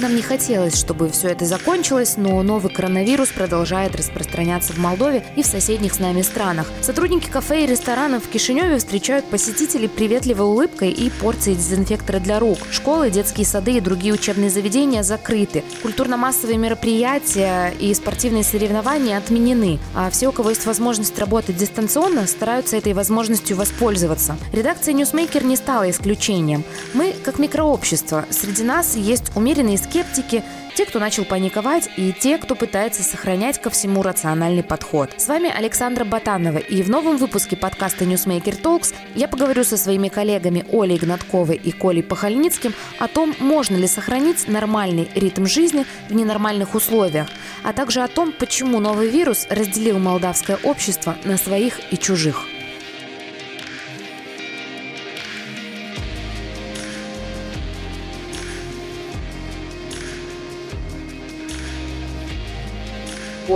нам не хотелось, чтобы все это закончилось, но новый коронавирус продолжает распространяться в Молдове и в соседних с нами странах. Сотрудники кафе и ресторанов в Кишиневе встречают посетителей приветливой улыбкой и порцией дезинфектора для рук. Школы, детские сады и другие учебные заведения закрыты. Культурно-массовые мероприятия и спортивные соревнования отменены, а все, у кого есть возможность работать дистанционно, стараются этой возможностью воспользоваться. Редакция Newsmaker не стала исключением. Мы, как микрообщество, среди нас есть умеренные скептики, те, кто начал паниковать, и те, кто пытается сохранять ко всему рациональный подход. С вами Александра Батанова, и в новом выпуске подкаста Newsmaker Talks я поговорю со своими коллегами Олей Гнатковой и Колей Пахальницким о том, можно ли сохранить нормальный ритм жизни в ненормальных условиях, а также о том, почему новый вирус разделил молдавское общество на своих и чужих.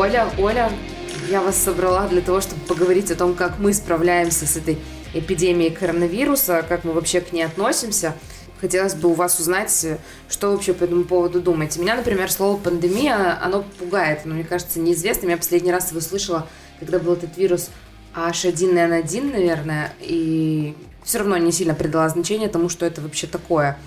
Оля, Оля, я вас собрала для того, чтобы поговорить о том, как мы справляемся с этой эпидемией коронавируса, как мы вообще к ней относимся. Хотелось бы у вас узнать, что вы вообще по этому поводу думаете. Меня, например, слово пандемия, оно пугает, но мне кажется неизвестным. Я последний раз его слышала, когда был этот вирус H1N1, наверное, и все равно не сильно придала значение тому, что это вообще такое.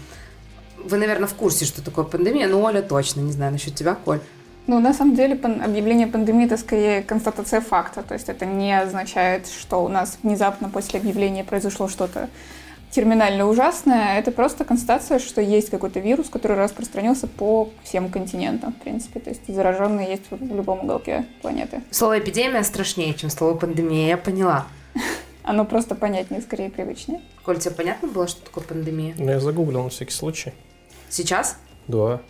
Вы, наверное, в курсе, что такое пандемия, но Оля точно, не знаю, насчет тебя, Коль. Ну, на самом деле, объявление пандемии – это скорее констатация факта. То есть это не означает, что у нас внезапно после объявления произошло что-то терминально ужасное. Это просто констатация, что есть какой-то вирус, который распространился по всем континентам, в принципе. То есть зараженные есть в любом уголке планеты. Слово «эпидемия» страшнее, чем слово «пандемия», я поняла. Оно просто понятнее, скорее привычнее. Коль, тебе понятно было, что такое пандемия? Ну, я загуглил на всякий случай. Сейчас? Да.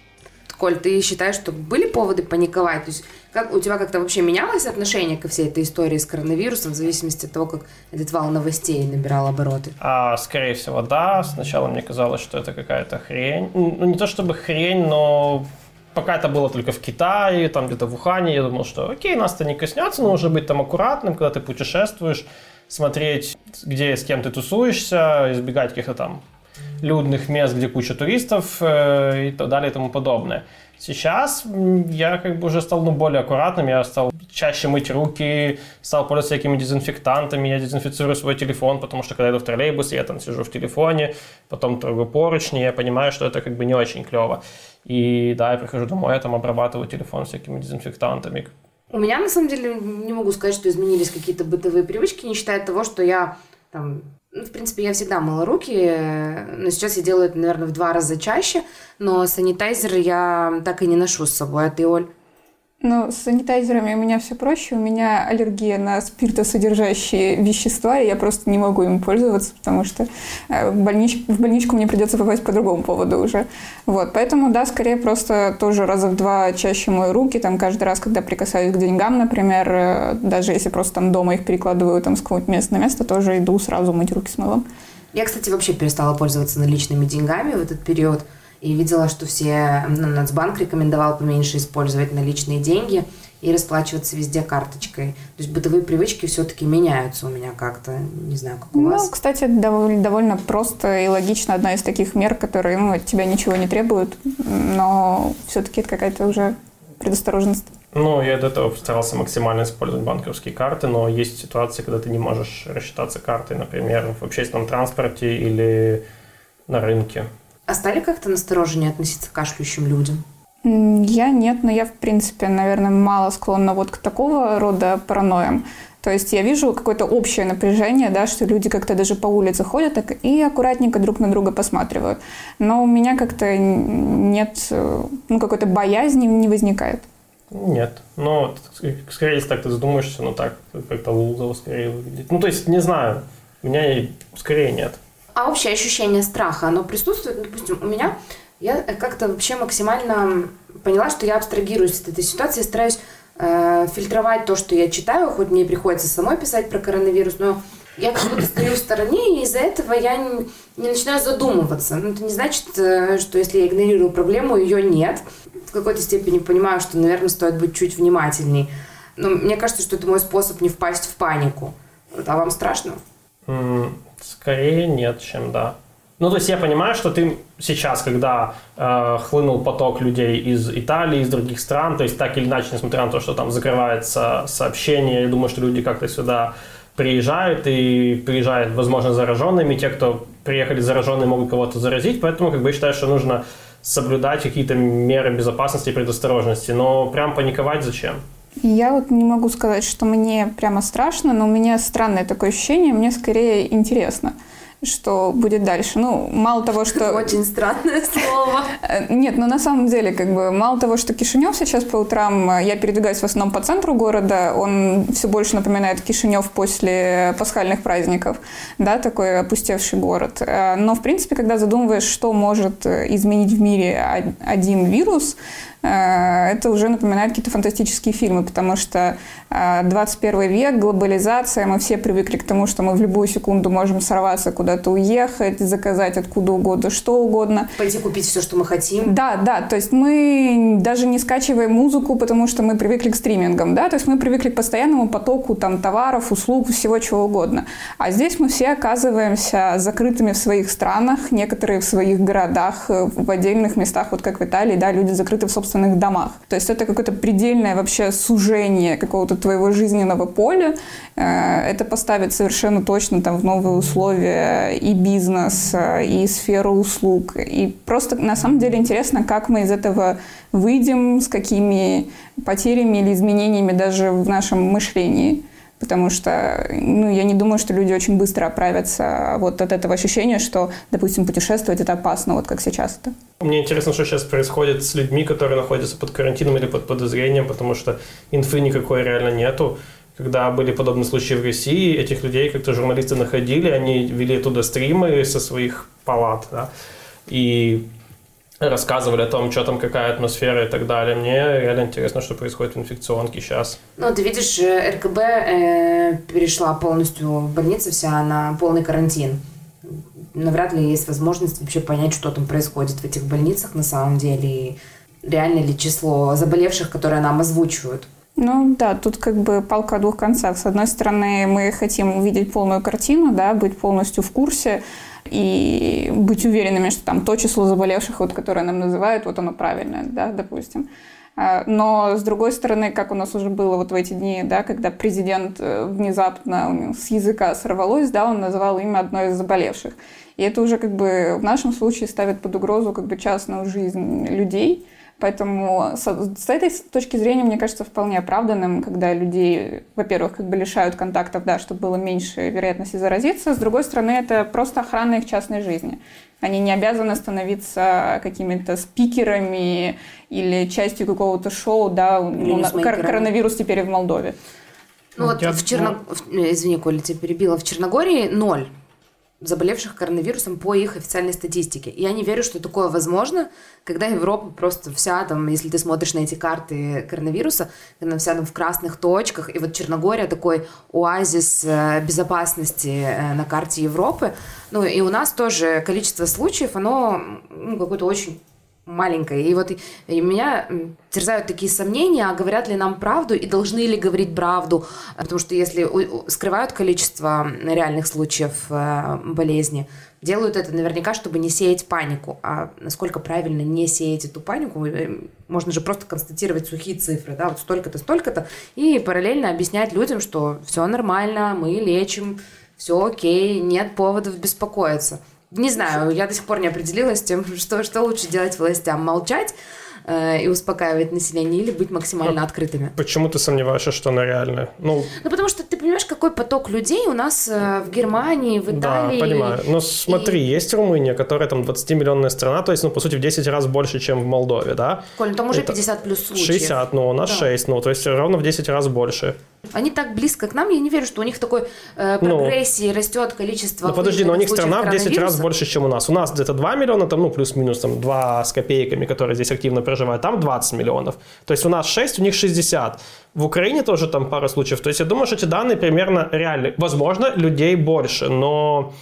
Коль, ты считаешь, что были поводы паниковать? То есть как, у тебя как-то вообще менялось отношение ко всей этой истории с коронавирусом в зависимости от того, как этот вал новостей набирал обороты? А, скорее всего, да. Сначала мне казалось, что это какая-то хрень. Ну, не то чтобы хрень, но пока это было только в Китае, там где-то в Ухане, я думал, что окей, нас это не коснется, но нужно быть там аккуратным, когда ты путешествуешь, смотреть, где с кем ты тусуешься, избегать каких-то там людных мест, где куча туристов э, и так далее и тому подобное. Сейчас я как бы уже стал ну, более аккуратным, я стал чаще мыть руки, стал пользоваться всякими дезинфектантами, я дезинфицирую свой телефон, потому что когда иду в троллейбусе, я там сижу в телефоне, потом трогаю поручни, я понимаю, что это как бы не очень клево. И да, я прихожу домой, я там обрабатываю телефон всякими дезинфектантами. У меня, на самом деле, не могу сказать, что изменились какие-то бытовые привычки, не считая того, что я там в принципе, я всегда мыла руки, но сейчас я делаю это, наверное, в два раза чаще, но санитайзер я так и не ношу с собой. А ты, Оль? Ну, с санитайзерами у меня все проще. У меня аллергия на спиртосодержащие вещества, и я просто не могу им пользоваться, потому что э, в, больнич... в больничку мне придется попасть по другому поводу уже. Вот, поэтому, да, скорее просто тоже раза в два чаще мою руки, там каждый раз, когда прикасаюсь к деньгам, например, э, даже если просто там дома их перекладываю там с какого-нибудь места на место, тоже иду сразу мыть руки с мылом. Я, кстати, вообще перестала пользоваться наличными деньгами в этот период – и видела, что все, ну, Нацбанк рекомендовал поменьше использовать наличные деньги и расплачиваться везде карточкой. То есть бытовые привычки все-таки меняются у меня как-то. Не знаю, как у ну, вас. Кстати, довольно, довольно просто и логично. Одна из таких мер, которые ну, от тебя ничего не требуют, но все-таки это какая-то уже предосторожность. Ну, я до этого старался максимально использовать банковские карты, но есть ситуации, когда ты не можешь рассчитаться картой, например, в общественном транспорте или на рынке. А стали как-то настороженнее относиться к кашляющим людям? Я нет, но я, в принципе, наверное, мало склонна вот к такого рода паранойям. То есть я вижу какое-то общее напряжение, да, что люди как-то даже по улице ходят так и аккуратненько друг на друга посматривают. Но у меня как-то нет, ну, какой-то боязни не возникает. Нет. Ну, скорее, если так ты задумаешься, ну так, как-то лузово скорее выглядит. Ну, то есть, не знаю. У меня скорее нет. А общее ощущение страха, оно присутствует? Ну, допустим, у меня я как-то вообще максимально поняла, что я абстрагируюсь от этой ситуации, стараюсь э, фильтровать то, что я читаю, хоть мне приходится самой писать про коронавирус, но я как будто стою в стороне, и из-за этого я не, не начинаю задумываться. Но это не значит, э, что если я игнорирую проблему, ее нет. В какой-то степени понимаю, что, наверное, стоит быть чуть внимательней. Но мне кажется, что это мой способ не впасть в панику. А вам страшно? Скорее нет, чем да. Ну, то есть я понимаю, что ты сейчас, когда э, хлынул поток людей из Италии, из других стран, то есть так или иначе, несмотря на то, что там закрывается сообщение, я думаю, что люди как-то сюда приезжают и приезжают, возможно, зараженными. Те, кто приехали зараженные, могут кого-то заразить. Поэтому как бы я считаю, что нужно соблюдать какие-то меры безопасности и предосторожности. Но прям паниковать зачем? Я вот не могу сказать, что мне прямо страшно, но у меня странное такое ощущение, мне скорее интересно что будет дальше. Ну, мало того, что... Очень странное слово. Э, нет, ну на самом деле, как бы, мало того, что Кишинев сейчас по утрам, э, я передвигаюсь в основном по центру города, он все больше напоминает Кишинев после пасхальных праздников, да, такой опустевший город. Э, но, в принципе, когда задумываешь, что может изменить в мире один вирус, это уже напоминает какие-то фантастические фильмы, потому что 21 э, век, глобализация, мы все привыкли к тому, что мы в любую секунду можем сорваться, куда-то уехать, заказать откуда угодно, что угодно. Пойти купить все, что мы хотим. Да, да, то есть мы даже не скачиваем музыку, потому что мы привыкли к стримингам, да, то есть мы привыкли к постоянному потоку там товаров, услуг, всего чего угодно. А здесь мы все оказываемся закрытыми в своих странах, некоторые в своих городах, э, в отдельных местах, вот как в Италии, да, люди закрыты в собственном собственных домах. То есть это какое-то предельное вообще сужение какого-то твоего жизненного поля. Э, это поставит совершенно точно там в новые условия и бизнес, э, и сферу услуг. И просто на самом деле интересно, как мы из этого выйдем, с какими потерями или изменениями даже в нашем мышлении потому что ну, я не думаю, что люди очень быстро оправятся вот от этого ощущения, что, допустим, путешествовать это опасно, вот как сейчас это. Мне интересно, что сейчас происходит с людьми, которые находятся под карантином или под подозрением, потому что инфы никакой реально нету. Когда были подобные случаи в России, этих людей как-то журналисты находили, они вели туда стримы со своих палат, да, и рассказывали о том, что там, какая атмосфера и так далее. Мне реально интересно, что происходит в инфекционке сейчас. Ну, ты видишь, э, РКБ э, перешла полностью в больнице вся на полный карантин. Навряд ли есть возможность вообще понять, что там происходит в этих больницах на самом деле, и реально ли число заболевших, которые нам озвучивают. Ну да, тут как бы палка о двух концах. С одной стороны, мы хотим увидеть полную картину, да, быть полностью в курсе, и быть уверенными, что там то число заболевших, вот, которое нам называют, вот оно правильное, да, допустим. А, но, с другой стороны, как у нас уже было вот в эти дни, да, когда президент э, внезапно с языка сорвалось, да, он называл имя одной из заболевших. И это уже как бы в нашем случае ставит под угрозу как бы частную жизнь людей, Поэтому с, с этой точки зрения, мне кажется, вполне оправданным, когда людей, во-первых, как бы лишают контактов, да, чтобы было меньше вероятности заразиться. С другой стороны, это просто охрана их частной жизни. Они не обязаны становиться какими-то спикерами или частью какого-то шоу, да, ну, кор- коронавирус теперь и в Молдове. Ну вот Я... в Черно... Извини, Коля, тебя перебила. В Черногории ноль заболевших коронавирусом по их официальной статистике. И я не верю, что такое возможно, когда Европа просто вся там, если ты смотришь на эти карты коронавируса, она вся там в красных точках, и вот Черногория такой оазис э, безопасности э, на карте Европы. Ну и у нас тоже количество случаев, оно ну, какое-то очень маленькая. И вот и, меня терзают такие сомнения, а говорят ли нам правду и должны ли говорить правду. Потому что если скрывают количество реальных случаев э, болезни, делают это наверняка, чтобы не сеять панику. А насколько правильно не сеять эту панику, э, можно же просто констатировать сухие цифры, да, вот столько-то, столько-то, и параллельно объяснять людям, что все нормально, мы лечим, все окей, нет поводов беспокоиться. Не знаю, я до сих пор не определилась с тем, что, что лучше делать властям. Молчать э, и успокаивать население или быть максимально а открытыми. Почему ты сомневаешься, что она реальная? Ну, ну потому что понимаешь, какой поток людей у нас э, в Германии, в Италии. Да, понимаю. Но смотри, и... есть Румыния, которая там 20-миллионная страна, то есть, ну, по сути, в 10 раз больше, чем в Молдове, да? Коль, ну там уже Это 50 плюс случаев. 60, но у нас да. 6, ну, то есть ровно в 10 раз больше. Они так близко к нам, я не верю, что у них такой э, ну. прогрессии ну, растет количество... Ну подожди, но у них страна в 10 раз больше, чем у нас. У нас где-то 2 миллиона, там, ну плюс-минус там 2 с копейками, которые здесь активно проживают, там 20 миллионов. То есть у нас 6, у них 60. В Украине тоже там пара случаев. То есть я думаю, что эти данные примерно реальны. Возможно, людей больше, но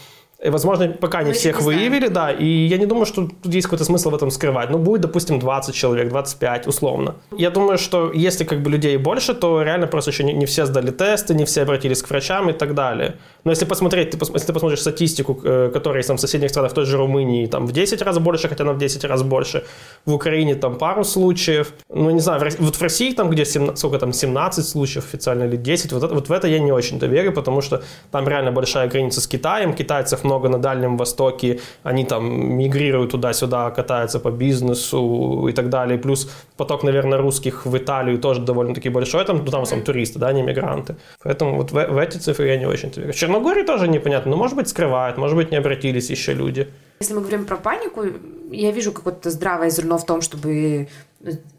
возможно, пока не Мы всех не выявили, да, и я не думаю, что тут есть какой-то смысл в этом скрывать. Ну, будет, допустим, 20 человек, 25, условно. Я думаю, что если как бы людей больше, то реально просто еще не, не все сдали тесты, не все обратились к врачам и так далее. Но если посмотреть, ты, если ты посмотришь статистику, э, которая есть там в соседних странах, в той же Румынии, там в 10 раз больше, хотя она в 10 раз больше, в Украине там пару случаев, ну, не знаю, в, вот в России там, где 17, сколько там, 17 случаев официально или 10, вот, это, вот в это я не очень-то верю, потому что там реально большая граница с Китаем, китайцев много на Дальнем Востоке, они там мигрируют туда-сюда, катаются по бизнесу и так далее, плюс поток, наверное, русских в Италию тоже довольно-таки большой, там, ну, там, там туристы, да, не мигранты. Поэтому вот в, в эти цифры я не очень-то верю. Черногории тоже непонятно, но, может быть, скрывают, может быть, не обратились еще люди. Если мы говорим про панику, я вижу какое-то здравое зерно в том, чтобы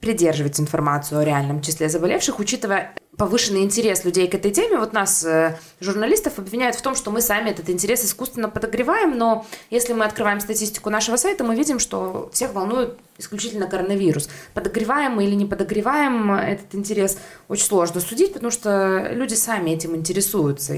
придерживать информацию о реальном числе заболевших, учитывая повышенный интерес людей к этой теме. Вот нас, э, журналистов, обвиняют в том, что мы сами этот интерес искусственно подогреваем, но если мы открываем статистику нашего сайта, мы видим, что всех волнует исключительно коронавирус. Подогреваем мы или не подогреваем этот интерес, очень сложно судить, потому что люди сами этим интересуются.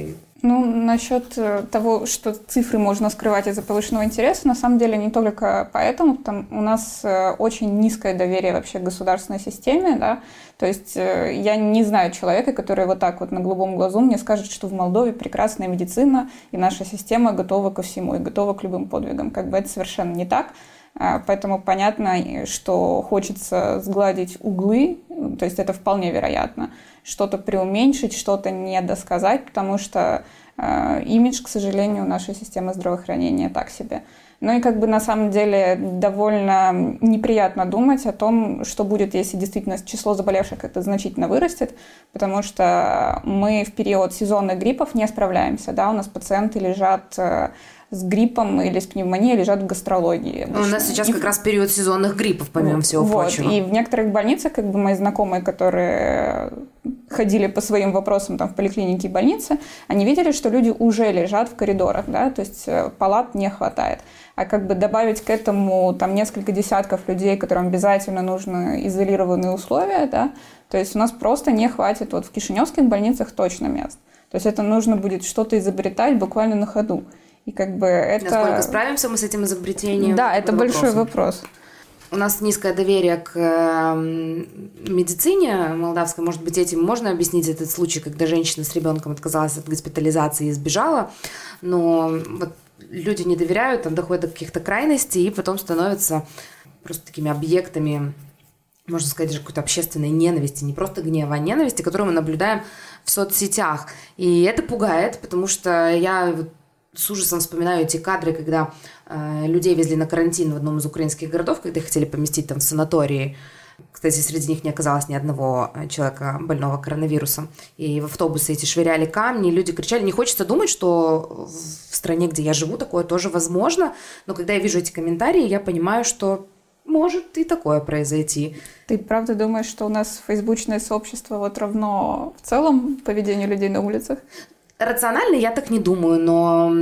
Ну, насчет э, того, что цифры можно скрывать из-за повышенного интереса, на самом деле не только поэтому, там у нас э, очень низкое доверие вообще к государственной системе, да, то есть э, я не знаю человека, который вот так вот на голубом глазу мне скажет, что в Молдове прекрасная медицина, и наша система готова ко всему, и готова к любым подвигам. Как бы это совершенно не так. А, поэтому понятно, что хочется сгладить углы, то есть это вполне вероятно что-то преуменьшить, что-то не досказать, потому что э, имидж, к сожалению, нашей системы здравоохранения так себе. Ну и как бы на самом деле довольно неприятно думать о том, что будет, если действительно число заболевших как-то значительно вырастет, потому что мы в период сезонных гриппов не справляемся, да, у нас пациенты лежат э, с гриппом или с пневмонией лежат в гастрологии. У нас сейчас и... как раз период сезонных гриппов, помимо вот, всего прочего. И в некоторых больницах, как бы мои знакомые, которые ходили по своим вопросам там, в поликлинике и больнице, они видели, что люди уже лежат в коридорах, да, то есть э, палат не хватает. А как бы добавить к этому там несколько десятков людей, которым обязательно нужны изолированные условия, да, то есть у нас просто не хватит, вот в кишиневских больницах точно мест. То есть это нужно будет что-то изобретать буквально на ходу. И как бы это... Насколько справимся мы с этим изобретением? Да, это большой вопрос. У нас низкое доверие к эм, медицине молдавской. Может быть, этим можно объяснить этот случай, когда женщина с ребенком отказалась от госпитализации и сбежала. Но вот люди не доверяют, там доходят до каких-то крайностей и потом становятся просто такими объектами, можно сказать, даже какой-то общественной ненависти, не просто гнева, а ненависти, которую мы наблюдаем в соцсетях. И это пугает, потому что я с ужасом вспоминаю эти кадры, когда э, людей везли на карантин в одном из украинских городов, когда их хотели поместить там в санатории. Кстати, среди них не оказалось ни одного э, человека больного коронавирусом. И в автобусы эти швыряли камни, люди кричали. Не хочется думать, что в стране, где я живу, такое тоже возможно. Но когда я вижу эти комментарии, я понимаю, что может и такое произойти. Ты правда думаешь, что у нас фейсбучное сообщество вот равно в целом поведению людей на улицах? Рационально я так не думаю, но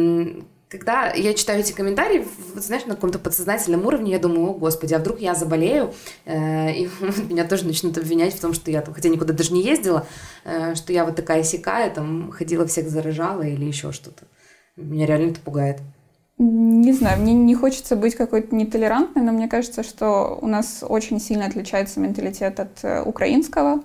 когда я читаю эти комментарии, знаешь, на каком-то подсознательном уровне, я думаю, о, господи, а вдруг я заболею, э, и меня тоже начнут обвинять в том, что я там, хотя никуда даже не ездила, э, что я вот такая сякая, там, ходила, всех заражала или еще что-то. Меня реально это пугает. Не знаю, мне не хочется быть какой-то нетолерантной, но мне кажется, что у нас очень сильно отличается менталитет от э, украинского.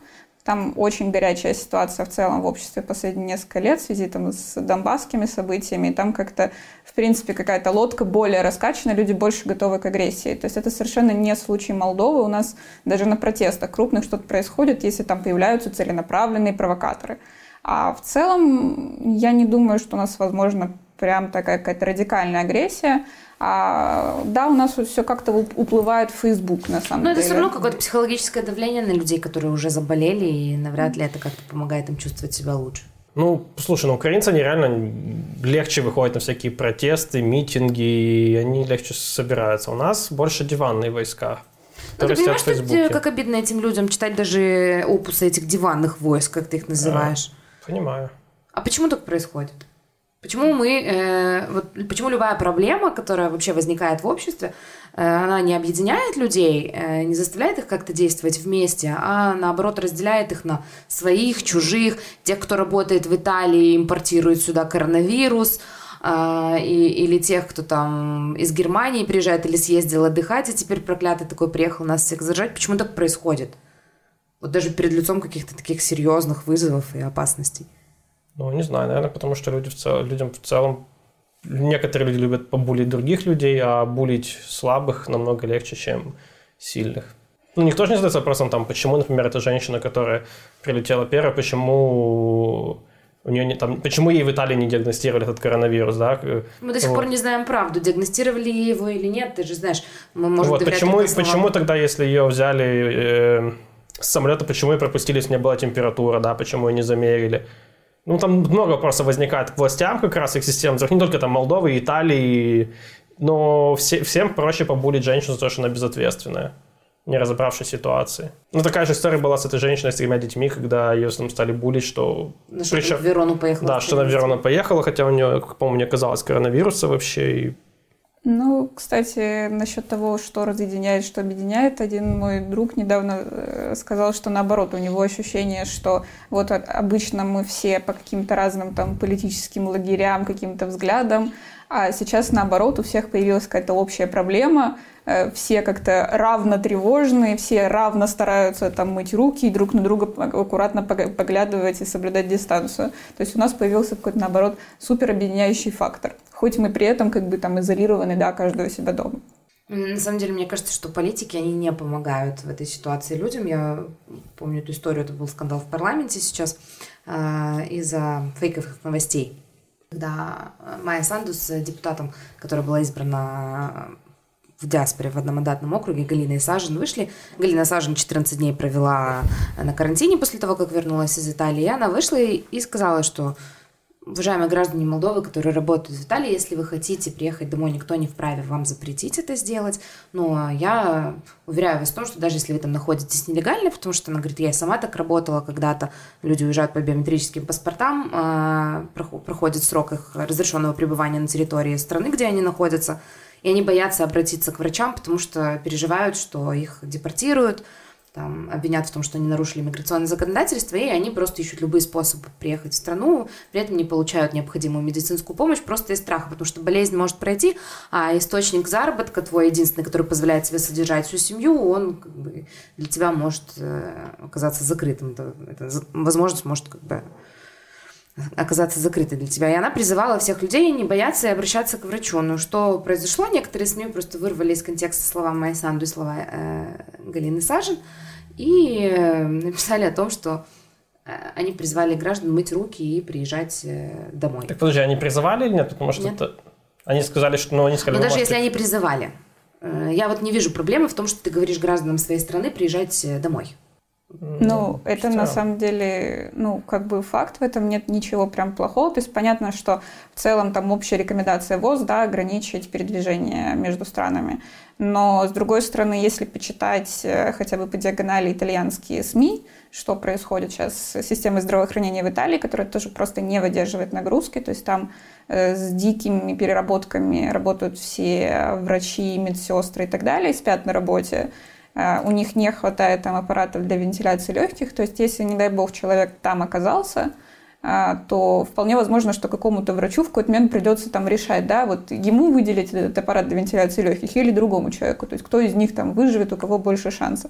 Там очень горячая ситуация в целом в обществе последние несколько лет в связи там, с донбасскими событиями. Там как-то, в принципе, какая-то лодка более раскачана, люди больше готовы к агрессии. То есть это совершенно не случай Молдовы. У нас даже на протестах крупных что-то происходит, если там появляются целенаправленные провокаторы. А в целом я не думаю, что у нас возможно прям такая какая-то радикальная агрессия. А, да, у нас все как-то уплывает в Facebook, на самом Но деле. Но это все равно какое-то психологическое давление на людей, которые уже заболели, и навряд ли это как-то помогает им чувствовать себя лучше. Ну, слушай, ну, украинцы, они реально легче выходят на всякие протесты, митинги, и они легче собираются. У нас больше диванные войска. Ну, ты понимаешь, что, как обидно этим людям читать даже опусы этих диванных войск, как ты их называешь? Да, понимаю. А почему так происходит? Почему мы, э, вот, почему любая проблема, которая вообще возникает в обществе, э, она не объединяет людей, э, не заставляет их как-то действовать вместе, а наоборот разделяет их на своих, чужих, тех, кто работает в Италии, импортирует сюда коронавирус, а, и, или тех, кто там из Германии приезжает или съездил отдыхать, и теперь проклятый такой приехал нас всех задержать. Почему так происходит? Вот даже перед лицом каких-то таких серьезных вызовов и опасностей. Ну, не знаю, наверное, потому что люди в цел, людям в целом некоторые люди любят побулить других людей, а булить слабых намного легче, чем сильных. Ну, никто же не задается вопросом, там, почему, например, эта женщина, которая прилетела первая, почему у нее не, там, почему ей в Италии не диагностировали этот коронавирус, да? Мы до сих вот. пор не знаем правду, диагностировали его или нет, ты же знаешь, мы можем вот, почему, почему тогда, если ее взяли э, с самолета, почему ее пропустили, если не была температура, да, почему ее не замерили? Ну, там много вопросов возникает к властям как раз их систем, не только там Молдовы, Италии, но все, всем проще побулить женщину за то, что она безответственная не разобравшись в ситуации. Ну, такая же история была с этой женщиной с тремя детьми, когда ее там стали булить, что... Ну, что Причем... в Верону поехала. Да, что она в Верону поехала, хотя у нее, по-моему, не оказалось коронавируса вообще. И... Ну, кстати, насчет того, что разъединяет, что объединяет, один мой друг недавно э, сказал, что наоборот, у него ощущение, что вот обычно мы все по каким-то разным там политическим лагерям, каким-то взглядам, а сейчас наоборот у всех появилась какая-то общая проблема, Э, все как-то равно тревожные, все равно стараются там мыть руки и друг на друга аккуратно поглядывать и соблюдать дистанцию. То есть у нас появился какой-то, наоборот, супер объединяющий фактор. Хоть мы при этом как бы там изолированы, да, каждого себя дома. На самом деле, мне кажется, что политики, они не помогают в этой ситуации людям. Я помню эту историю, это был скандал в парламенте сейчас э, из-за фейковых новостей. Когда Майя Сандус, депутатом, которая была избрана в диаспоре в одномандатном округе Галина и Сажин вышли. Галина Сажин 14 дней провела на карантине после того, как вернулась из Италии. И она вышла и сказала, что Уважаемые граждане Молдовы, которые работают в Италии, если вы хотите приехать домой, никто не вправе вам запретить это сделать. Но я уверяю вас в том, что даже если вы там находитесь нелегально, потому что она говорит, я сама так работала когда-то, люди уезжают по биометрическим паспортам, а, проходит срок их разрешенного пребывания на территории страны, где они находятся, и они боятся обратиться к врачам, потому что переживают, что их депортируют, там, обвинят в том, что они нарушили миграционное законодательство, и они просто ищут любые способы приехать в страну, при этом не получают необходимую медицинскую помощь просто из страха, потому что болезнь может пройти, а источник заработка твой единственный, который позволяет тебе содержать всю семью, он как бы, для тебя может э, оказаться закрытым. Это возможность может как бы оказаться закрытой для тебя. И она призывала всех людей не бояться и обращаться к врачу. Но что произошло? Некоторые СМИ просто вырвали из контекста слова Майя Санду и слова э, Галины Сажин и э, написали о том, что э, они призвали граждан мыть руки и приезжать э, домой. Так подожди, они призывали или нет? Потому что нет. это... они сказали, что... Ну, они сказали, Но даже можете... если они призывали. Я вот не вижу проблемы в том, что ты говоришь гражданам своей страны приезжать домой. Ну, это на самом деле, ну, как бы факт, в этом нет ничего прям плохого. То есть понятно, что в целом там общая рекомендация ВОЗ, да, ограничить передвижение между странами. Но, с другой стороны, если почитать э, хотя бы по диагонали итальянские СМИ, что происходит сейчас с системой здравоохранения в Италии, которая тоже просто не выдерживает нагрузки, то есть там э, с дикими переработками работают все врачи, медсестры и так далее, спят на работе, у них не хватает там аппаратов для вентиляции легких, то есть если, не дай бог, человек там оказался, э, то вполне возможно, что какому-то врачу в какой-то момент придется там решать, да, вот ему выделить этот аппарат для вентиляции легких или другому человеку, то есть кто из них там выживет, у кого больше шансов.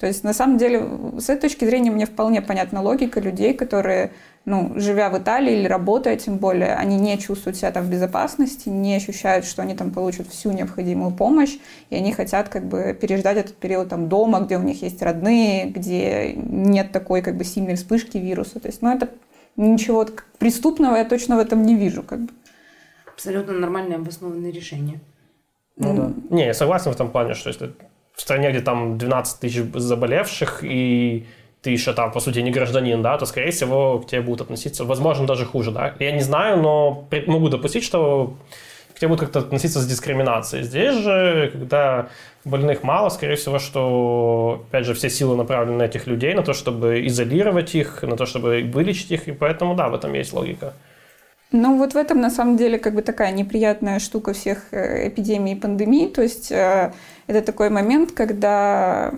То есть, на самом деле, с этой точки зрения мне вполне понятна логика людей, которые, ну, живя в Италии или работая, тем более, они не чувствуют себя там в безопасности, не ощущают, что они там получат всю необходимую помощь, и они хотят как бы переждать этот период там дома, где у них есть родные, где нет такой как бы сильной вспышки вируса. То есть, ну, это ничего преступного я точно в этом не вижу. Как бы. Абсолютно нормальное обоснованное решение. Ну, да. Не, я согласен в том плане, что если в стране, где там 12 тысяч заболевших, и ты еще там, по сути, не гражданин, да, то, скорее всего, к тебе будут относиться, возможно, даже хуже, да. Я не знаю, но могу допустить, что к тебе будут как-то относиться с дискриминацией. Здесь же, когда больных мало, скорее всего, что, опять же, все силы направлены на этих людей, на то, чтобы изолировать их, на то, чтобы вылечить их, и поэтому, да, в этом есть логика. Ну, вот в этом, на самом деле, как бы такая неприятная штука всех э, эпидемий и пандемий. То есть э, это такой момент, когда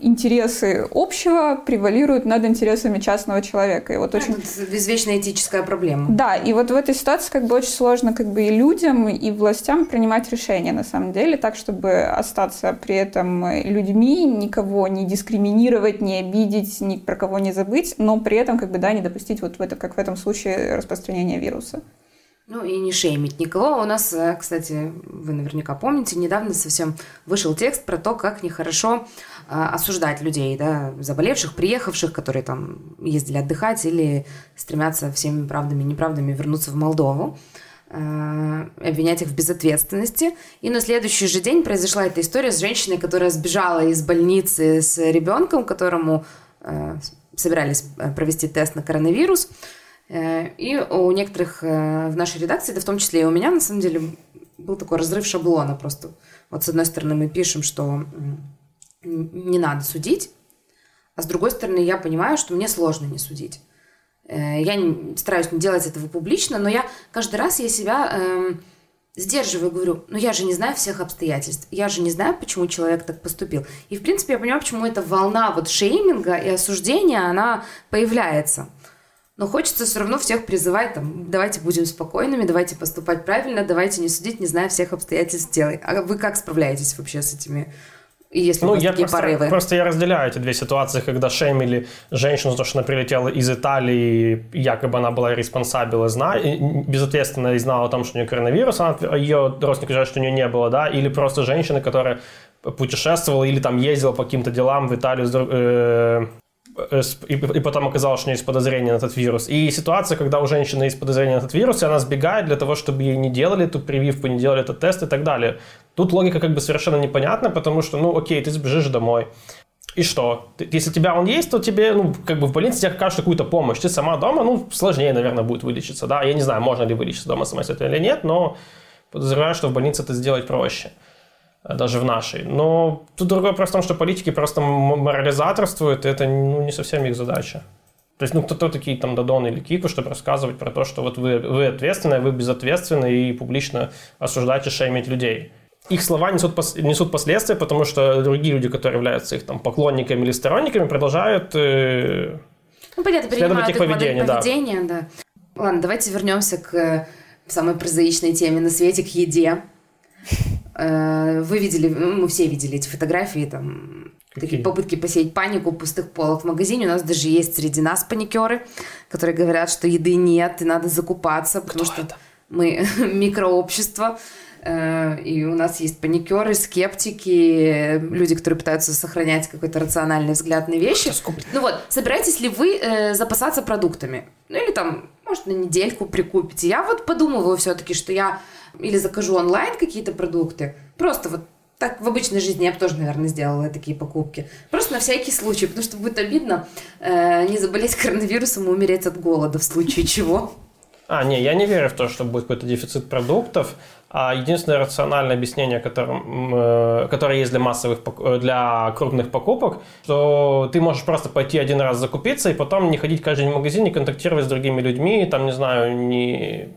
интересы общего превалируют над интересами частного человека. И вот очень... Это извечная этическая проблема. Да, и вот в этой ситуации как бы очень сложно как бы и людям, и властям принимать решения на самом деле, так, чтобы остаться при этом людьми, никого не дискриминировать, не обидеть, ни про кого не забыть, но при этом как бы, да, не допустить вот в это, как в этом случае распространения вируса. Ну и не шеймить никого. У нас, э, кстати, вы наверняка помните, недавно совсем вышел текст про то, как нехорошо э, осуждать людей, да, заболевших, приехавших, которые там ездили отдыхать или стремятся всеми правдами и неправдами вернуться в Молдову э, обвинять их в безответственности. И на следующий же день произошла эта история с женщиной, которая сбежала из больницы с ребенком, которому собирались провести тест на коронавирус. Э, и у некоторых э, в нашей редакции, да в том числе и у меня, на самом деле, был такой разрыв шаблона просто. Вот с одной стороны мы пишем, что не надо судить, а с другой стороны я понимаю, что мне сложно не судить. Э, я не, стараюсь не делать этого публично, но я каждый раз я себя э, сдерживаю, говорю, ну я же не знаю всех обстоятельств, я же не знаю, почему человек так поступил. И в принципе я понимаю, почему эта волна вот шейминга и осуждения, она появляется. Но хочется все равно всех призывать, там, давайте будем спокойными, давайте поступать правильно, давайте не судить, не зная всех обстоятельств дела. А вы как справляетесь вообще с этими и если ну, я такие просто, порывы. Просто я разделяю эти две ситуации, когда шеймили женщину за то, что она прилетела из Италии, якобы она была респонсабила, зна... безответственно и знала о том, что у нее коронавирус, она, ее родственники говорят, что у нее не было, да, или просто женщина, которая путешествовала или там ездила по каким-то делам в Италию Э, и, и потом оказалось, что у нее есть подозрение на этот вирус. И ситуация, когда у женщины есть подозрение на этот вирус, и она сбегает для того, чтобы ей не делали эту прививку, не делали этот тест и так далее. Тут логика как бы совершенно непонятна, потому что, ну окей, ты сбежишь домой. И что? Если у тебя он есть, то тебе, ну, как бы в больнице тебе окажут какую-то помощь. Ты сама дома, ну, сложнее, наверное, будет вылечиться, да. Я не знаю, можно ли вылечиться дома самостоятельно или нет, но подозреваю, что в больнице это сделать проще даже в нашей. Но тут другой вопрос в том, что политики просто морализаторствуют, и это ну, не совсем их задача. То есть, ну, кто-то такие там Дадон или Кику, чтобы рассказывать про то, что вот вы, вы ответственны, вы безответственны и публично осуждать и шеймить людей. Их слова несут, пос, несут последствия, потому что другие люди, которые являются их там поклонниками или сторонниками, продолжают э, ну, понятно, следовать их поведению. Поведение, да. да. Ладно, давайте вернемся к э, самой прозаичной теме на свете, к еде. Э, вы видели, мы все видели эти фотографии, там, Какие? такие попытки посеять панику пустых полок в магазине. У нас даже есть среди нас паникеры, которые говорят, что еды нет, и надо закупаться, потому Кто что это? мы микрообщество. Э, и у нас есть паникеры, скептики, люди, которые пытаются сохранять какой-то рациональный взгляд на вещи. Ну вот, собираетесь ли вы э, запасаться продуктами? Ну или там, может, на недельку прикупите. Я вот подумываю все-таки, что я или закажу онлайн какие-то продукты. Просто вот так в обычной жизни я бы тоже, наверное, сделала такие покупки. Просто на всякий случай, потому что будет обидно э, не заболеть коронавирусом и умереть от голода в случае чего. А, не, я не верю в то, что будет какой-то дефицит продуктов. А единственное рациональное объяснение, которым, э, которое есть для массовых, э, для крупных покупок, что ты можешь просто пойти один раз закупиться и потом не ходить каждый день в магазин, не контактировать с другими людьми, там, не знаю, не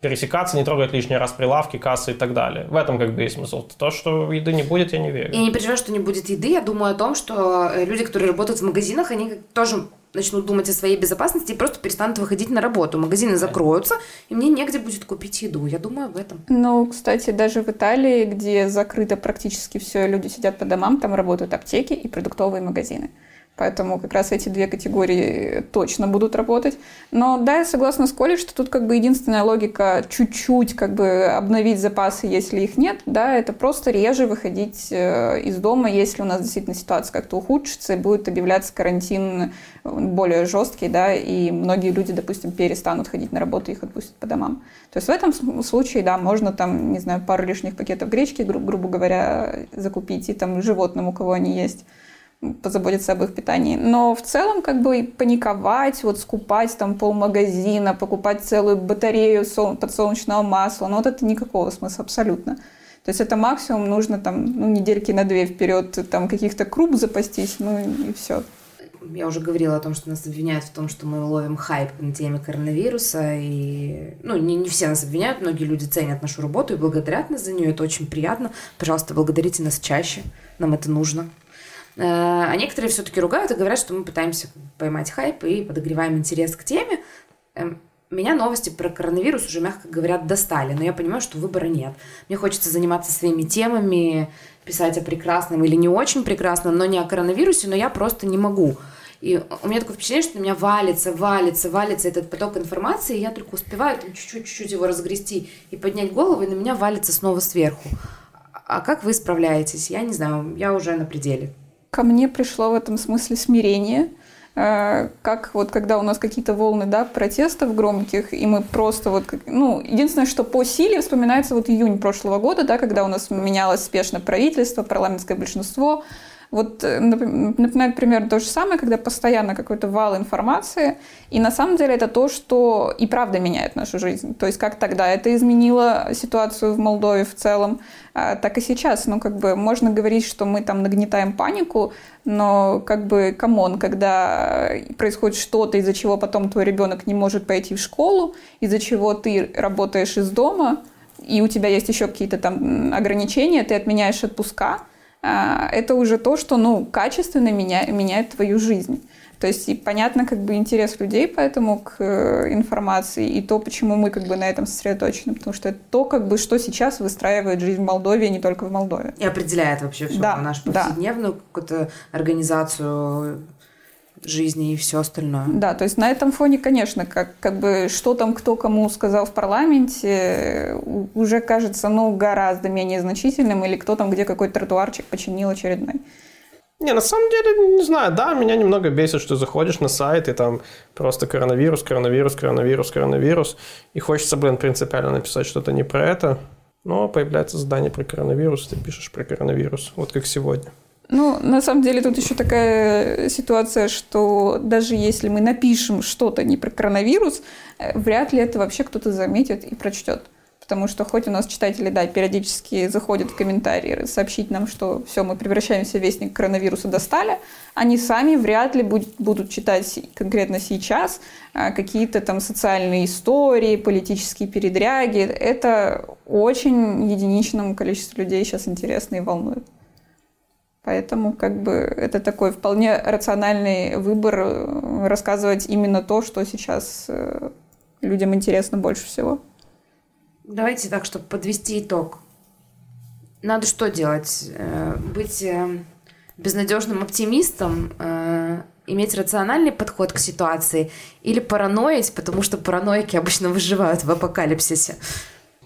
пересекаться, не трогать лишний раз прилавки, кассы и так далее. В этом как бы есть смысл. То, что еды не будет, я не верю. Я не переживаю, что не будет еды. Я думаю о том, что э, люди, которые работают в магазинах, они тоже начнут думать о своей безопасности и просто перестанут выходить на работу. Магазины закроются, и мне негде будет купить еду. Я думаю об этом. Ну, кстати, даже в Италии, где закрыто практически все, люди сидят по домам, там работают аптеки и продуктовые магазины. Поэтому как раз эти две категории точно будут работать. Но да, я согласна с Колей, что тут как бы единственная логика чуть-чуть как бы обновить запасы, если их нет, да, это просто реже выходить э, из дома, если у нас действительно ситуация как-то ухудшится и будет объявляться карантин более жесткий, да, и многие люди, допустим, перестанут ходить на работу, их отпустят по домам. То есть в этом случае, да, можно там, не знаю, пару лишних пакетов гречки, гру- грубо говоря, закупить и там животным, у кого они есть позаботиться об их питании. Но в целом как бы паниковать, вот скупать там полмагазина, покупать целую батарею подсолнечного масла, ну вот это никакого смысла абсолютно. То есть это максимум нужно там ну, недельки на две вперед там каких-то круп запастись, ну и все. я уже говорила о том, что нас обвиняют в том, что мы ловим хайп на теме коронавируса. И, ну, не, не все нас обвиняют, многие люди ценят нашу работу и благодарят нас за нее. Это очень приятно. Пожалуйста, благодарите нас чаще. Нам это нужно. Э, а некоторые все-таки ругают и говорят, что мы пытаемся поймать хайп и подогреваем интерес к теме. Эм, меня новости про коронавирус уже, мягко говоря, достали, но я понимаю, что выбора нет. Мне хочется заниматься своими темами, писать о прекрасном или не очень прекрасном, но не о коронавирусе, но я просто не могу. И у меня такое впечатление, что на меня валится, валится, валится этот поток информации, и я только успеваю там чуть-чуть, чуть-чуть его разгрести и поднять голову, и на меня валится снова сверху. А как вы справляетесь? Я не знаю, я уже на пределе. Ко мне пришло в этом смысле смирение – Э, как вот когда у нас какие-то волны да, протестов громких, и мы просто вот, ну, единственное, что по силе вспоминается вот июнь прошлого года, да, когда у нас менялось спешно правительство, парламентское большинство, вот э, напоминает пример то же самое, когда постоянно какой-то вал информации, и на самом деле это то, что и правда меняет нашу жизнь. То есть как тогда это изменило ситуацию в Молдове в целом, а, так и сейчас. Ну, как бы можно говорить, что мы там нагнетаем панику, но как бы, come on, когда происходит что-то, из-за чего потом твой ребенок не может пойти в школу, из-за чего ты работаешь из дома, и у тебя есть еще какие-то там ограничения, ты отменяешь отпуска – это уже то, что ну, качественно меня, меняет твою жизнь. То есть и понятно как бы интерес людей поэтому к э, информации и то, почему мы как бы на этом сосредоточены, потому что это то, как бы, что сейчас выстраивает жизнь в Молдове, не только в Молдове. И определяет вообще всю да, нашу повседневную да. какую-то организацию жизни и все остальное. Да, то есть на этом фоне, конечно, как, как бы что там кто кому сказал в парламенте, уже кажется, ну, гораздо менее значительным, или кто там где какой тротуарчик починил очередной. Не, на самом деле, не знаю, да, меня немного бесит, что заходишь на сайт, и там просто коронавирус, коронавирус, коронавирус, коронавирус, и хочется, блин, принципиально написать что-то не про это, но появляется задание про коронавирус, ты пишешь про коронавирус, вот как сегодня. Ну, на самом деле тут еще такая ситуация, что даже если мы напишем что-то не про коронавирус, э, вряд ли это вообще кто-то заметит и прочтет. Потому что хоть у нас читатели, да, периодически заходят в комментарии сообщить нам, что все, мы превращаемся в вестник коронавируса достали, они сами вряд ли будут читать конкретно сейчас а, какие-то там социальные истории, политические передряги. Это очень единичному количеству людей сейчас интересно и волнует. Поэтому как бы это такой вполне рациональный выбор э, рассказывать именно то, что сейчас э, людям интересно больше всего. Давайте так, чтобы подвести итог. Надо что делать? Э, быть безнадежным оптимистом, иметь рациональный подход к ситуации или параноить, потому что параноики обычно выживают в апокалипсисе.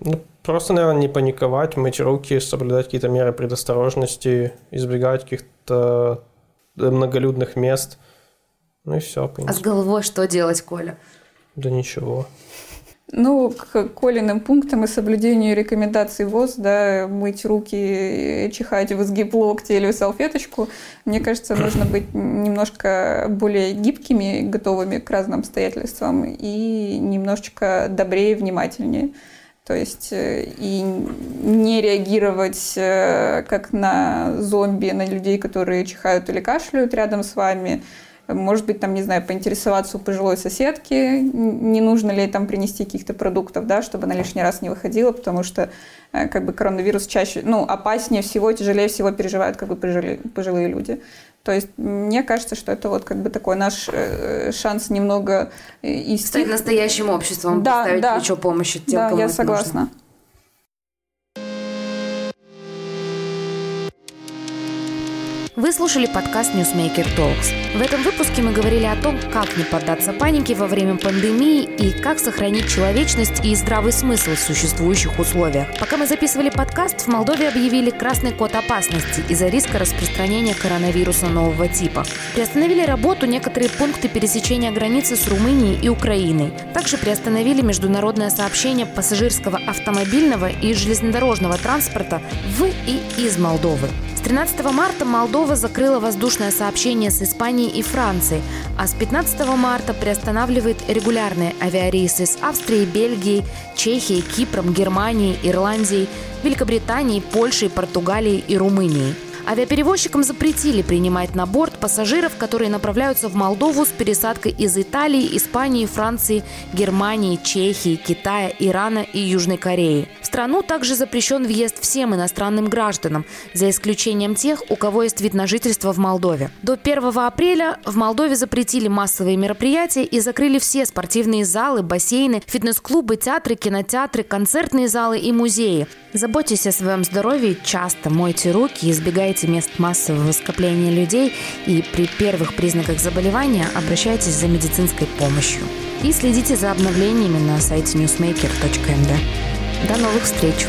Ну, просто, наверное, не паниковать, мыть руки, соблюдать какие-то меры предосторожности, избегать каких-то многолюдных мест. Ну и все. А с головой что делать, Коля? Да ничего. Ну, к Колиным пунктам и соблюдению рекомендаций ВОЗ, да, мыть руки, чихать в изгиб локти или в салфеточку, мне кажется, нужно быть немножко более гибкими, готовыми к разным обстоятельствам и немножечко добрее, внимательнее. То есть э, и не реагировать э, как на зомби, на людей, которые чихают или кашляют рядом с вами. Может быть, там, не знаю, поинтересоваться у пожилой соседки, не нужно ли там принести каких-то продуктов, да, чтобы она лишний раз не выходила, потому что э, как бы коронавирус чаще, ну, опаснее всего, тяжелее всего переживают как бы пожилые, пожилые люди. То есть мне кажется, что это вот как бы такой наш э, шанс немного и стать настоящим обществом, да, поставить да. плечо помощи тем, да, кому я согласна. Нужно. Вы слушали подкаст Newsmaker Talks. В этом выпуске мы говорили о том, как не поддаться панике во время пандемии и как сохранить человечность и здравый смысл в существующих условиях. Пока мы записывали подкаст, в Молдове объявили красный код опасности из-за риска распространения коронавируса нового типа. Приостановили работу некоторые пункты пересечения границы с Румынией и Украиной. Также приостановили международное сообщение пассажирского автомобильного и железнодорожного транспорта в и из Молдовы. С 13 марта Молдова закрыла воздушное сообщение с Испанией и Францией, а с 15 марта приостанавливает регулярные авиарейсы с Австрией, Бельгией, Чехией, Кипром, Германией, Ирландией, Великобританией, Польшей, Португалией и Румынией. Авиаперевозчикам запретили принимать на борт пассажиров, которые направляются в Молдову с пересадкой из Италии, Испании, Франции, Германии, Чехии, Китая, Ирана и Южной Кореи. В страну также запрещен въезд всем иностранным гражданам, за исключением тех, у кого есть вид на жительство в Молдове. До 1 апреля в Молдове запретили массовые мероприятия и закрыли все спортивные залы, бассейны, фитнес-клубы, театры, кинотеатры, концертные залы и музеи. Заботьтесь о своем здоровье, часто мойте руки, избегайте мест массового скопления людей и при первых признаках заболевания обращайтесь за медицинской помощью. И следите за обновлениями на сайте newsmaker.md. До новых встреч!